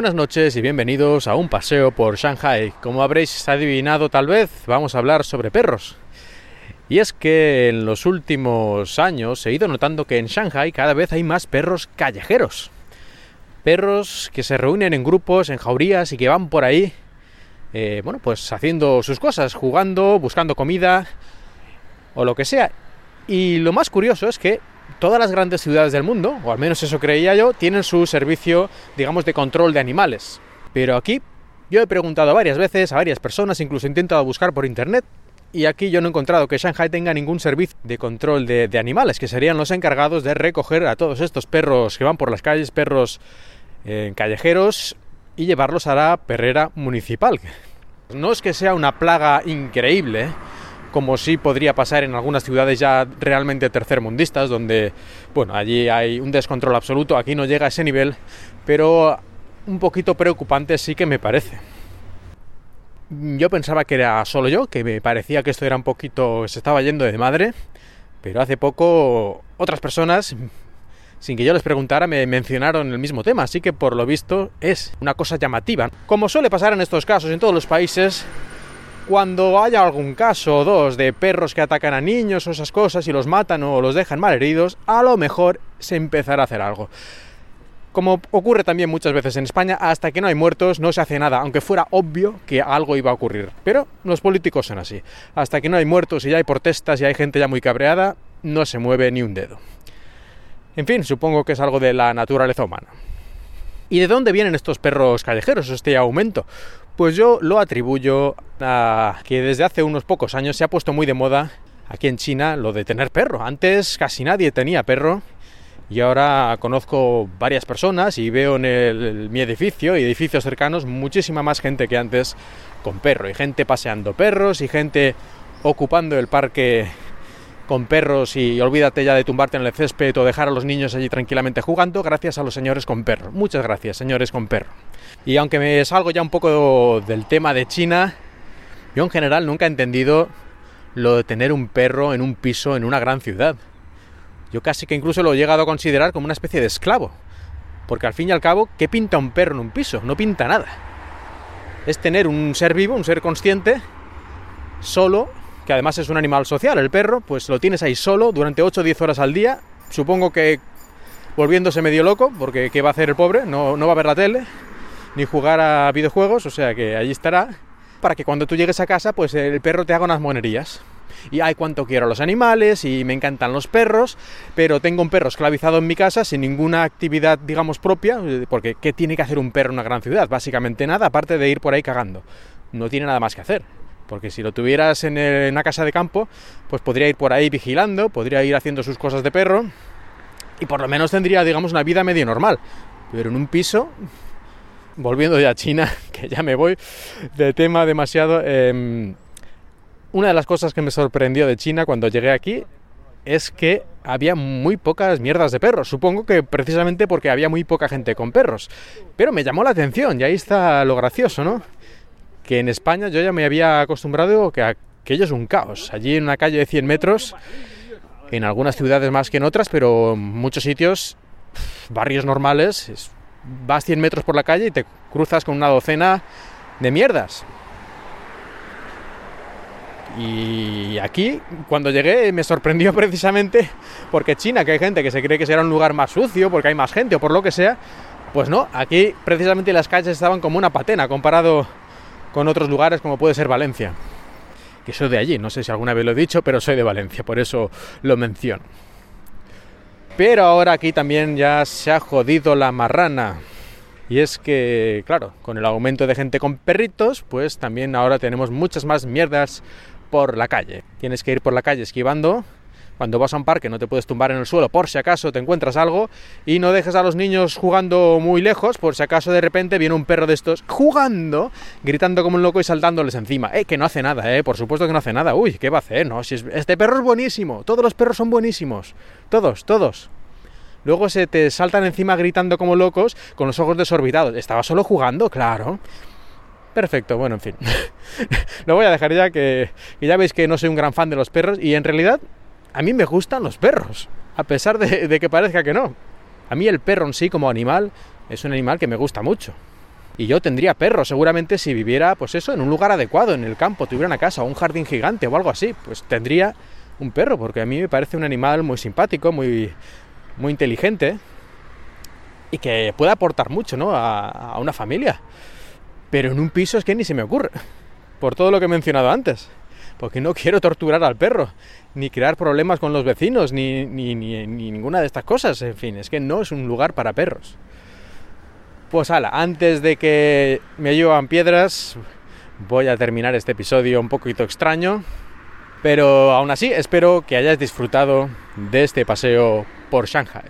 Buenas noches y bienvenidos a un paseo por Shanghai. Como habréis adivinado tal vez, vamos a hablar sobre perros. Y es que en los últimos años he ido notando que en Shanghai cada vez hay más perros callejeros. Perros que se reúnen en grupos, en jaurías y que van por ahí, eh, bueno, pues haciendo sus cosas, jugando, buscando comida o lo que sea. Y lo más curioso es que todas las grandes ciudades del mundo, o al menos eso creía yo, tienen su servicio, digamos, de control de animales. Pero aquí yo he preguntado varias veces a varias personas, incluso he intentado buscar por internet, y aquí yo no he encontrado que Shanghai tenga ningún servicio de control de, animales, que serían los encargados de recoger a todos estos perros que van por las calles, perros eh, callejeros, y llevarlos a la perrera municipal. No es que sea una plaga increíble, como sí podría pasar en algunas ciudades ya realmente tercermundistas, donde, bueno, allí hay un descontrol absoluto, aquí no llega a ese nivel, pero un poquito preocupante sí que me parece. Yo pensaba que era solo yo, que me parecía que esto era un poquito, se estaba yendo de madre, pero hace poco otras personas, sin que yo les preguntara, me mencionaron el mismo tema, así que por lo visto es una cosa llamativa. Como suele pasar en estos casos en todos los países, cuando haya algún caso o dos de perros que atacan a niños o esas cosas y los matan o los dejan mal heridos, a lo mejor se empezará a hacer algo. Como ocurre también muchas veces en España, hasta que no hay muertos no se hace nada, aunque fuera obvio que algo iba a ocurrir. Pero los políticos son así. Hasta que no hay muertos y ya hay protestas y hay gente ya muy cabreada, no se mueve ni un dedo. En fin, supongo que es algo de la naturaleza humana. ¿Y de dónde vienen estos perros callejeros, este aumento? Pues yo lo atribuyo a que desde hace unos pocos años se ha puesto muy de moda aquí en China lo de tener perro. Antes casi nadie tenía perro y ahora conozco varias personas y veo en mi edificio y edificios cercanos muchísima más gente que antes con perro y gente paseando perros y gente ocupando el parque con perros y olvídate ya de tumbarte en el césped o dejar a los niños allí tranquilamente jugando gracias a los señores con perro. Muchas gracias, señores con perro. Y aunque me salgo ya un poco del tema de China, yo en general nunca he entendido lo de tener un perro en un piso en una gran ciudad. Yo casi que incluso lo he llegado a considerar como una especie de esclavo. Porque al fin y al cabo, ¿qué pinta un perro en un piso? No pinta nada. Es tener un ser vivo, un ser consciente, solo que además es un animal social, el perro, pues lo tienes ahí solo durante 8 o 10 horas al día, supongo que volviéndose medio loco, porque ¿qué va a hacer el pobre? No, no va a ver la tele, ni jugar a videojuegos, o sea que allí estará, para que cuando tú llegues a casa, pues el perro te haga unas monerías. Y ay, cuánto quiero a los animales, y me encantan los perros, pero tengo un perro esclavizado en mi casa sin ninguna actividad, digamos, propia, porque ¿qué tiene que hacer un perro en una gran ciudad? Básicamente nada, aparte de ir por ahí cagando. No tiene nada más que hacer. Porque si lo tuvieras en, una casa de campo, pues podría ir por ahí vigilando, podría ir haciendo sus cosas de perro y por lo menos tendría, digamos, una vida medio normal. Pero en un piso, volviendo ya a China, que ya me voy de tema demasiado, em, una de las cosas que me sorprendió de China cuando llegué aquí es que había muy pocas mierdas de perros. Supongo que precisamente porque había muy poca gente con perros. Pero me llamó la atención y ahí está lo gracioso, ¿no? Que en España yo ya me había acostumbrado que aquello es un caos. Allí en una calle de 100 metros, en algunas ciudades más que en otras, pero en muchos sitios, barrios normales, vas 100 metros por la calle y te cruzas con una docena de mierdas. Y aquí, cuando llegué, me sorprendió precisamente porque China, que hay gente que se cree que será un lugar más sucio, porque hay más gente o por lo que sea, pues no, aquí precisamente las calles estaban como una patena comparado con otros lugares como puede ser Valencia. Que soy de allí, no sé si alguna vez lo he dicho, pero soy de Valencia, por eso lo menciono. Pero ahora aquí también ya se ha jodido la marrana. Y es que, claro, con el aumento de gente con perritos, pues también ahora tenemos muchas más mierdas por la calle. Tienes que ir por la calle esquivando cuando vas a un parque no te puedes tumbar en el suelo por si acaso te encuentras algo y no dejes a los niños jugando muy lejos por si acaso de repente viene un perro de estos jugando, gritando como un loco y saltándoles encima. Eh, que no hace nada, eh, por supuesto que no hace nada. Uy, ¿qué va a hacer? No, si este perro es buenísimo, todos los perros son buenísimos. Todos, todos. Luego se te saltan encima gritando como locos con los ojos desorbitados. Estaba solo jugando, claro. Perfecto, bueno, en fin. Lo voy a dejar ya que, que, ya veis que no soy un gran fan de los perros y en realidad a mí me gustan los perros, a pesar de, que parezca que no. A mí el perro en sí como animal es un animal que me gusta mucho. Y yo tendría perros, seguramente si viviera, pues eso, en un lugar adecuado, en el campo, tuviera una casa, un jardín gigante o algo así, pues tendría un perro, porque a mí me parece un animal muy simpático, muy, muy inteligente y que puede aportar mucho, ¿no? A, a una familia. Pero en un piso es que ni se me ocurre, por todo lo que he mencionado antes porque no quiero torturar al perro, ni crear problemas con los vecinos, ni, ni, ni, ninguna de estas cosas. En fin, es que no es un lugar para perros. Pues ala, antes de que me llevan piedras, voy a terminar este episodio un poquito extraño, pero aún así espero que hayáis disfrutado de este paseo por Shanghai.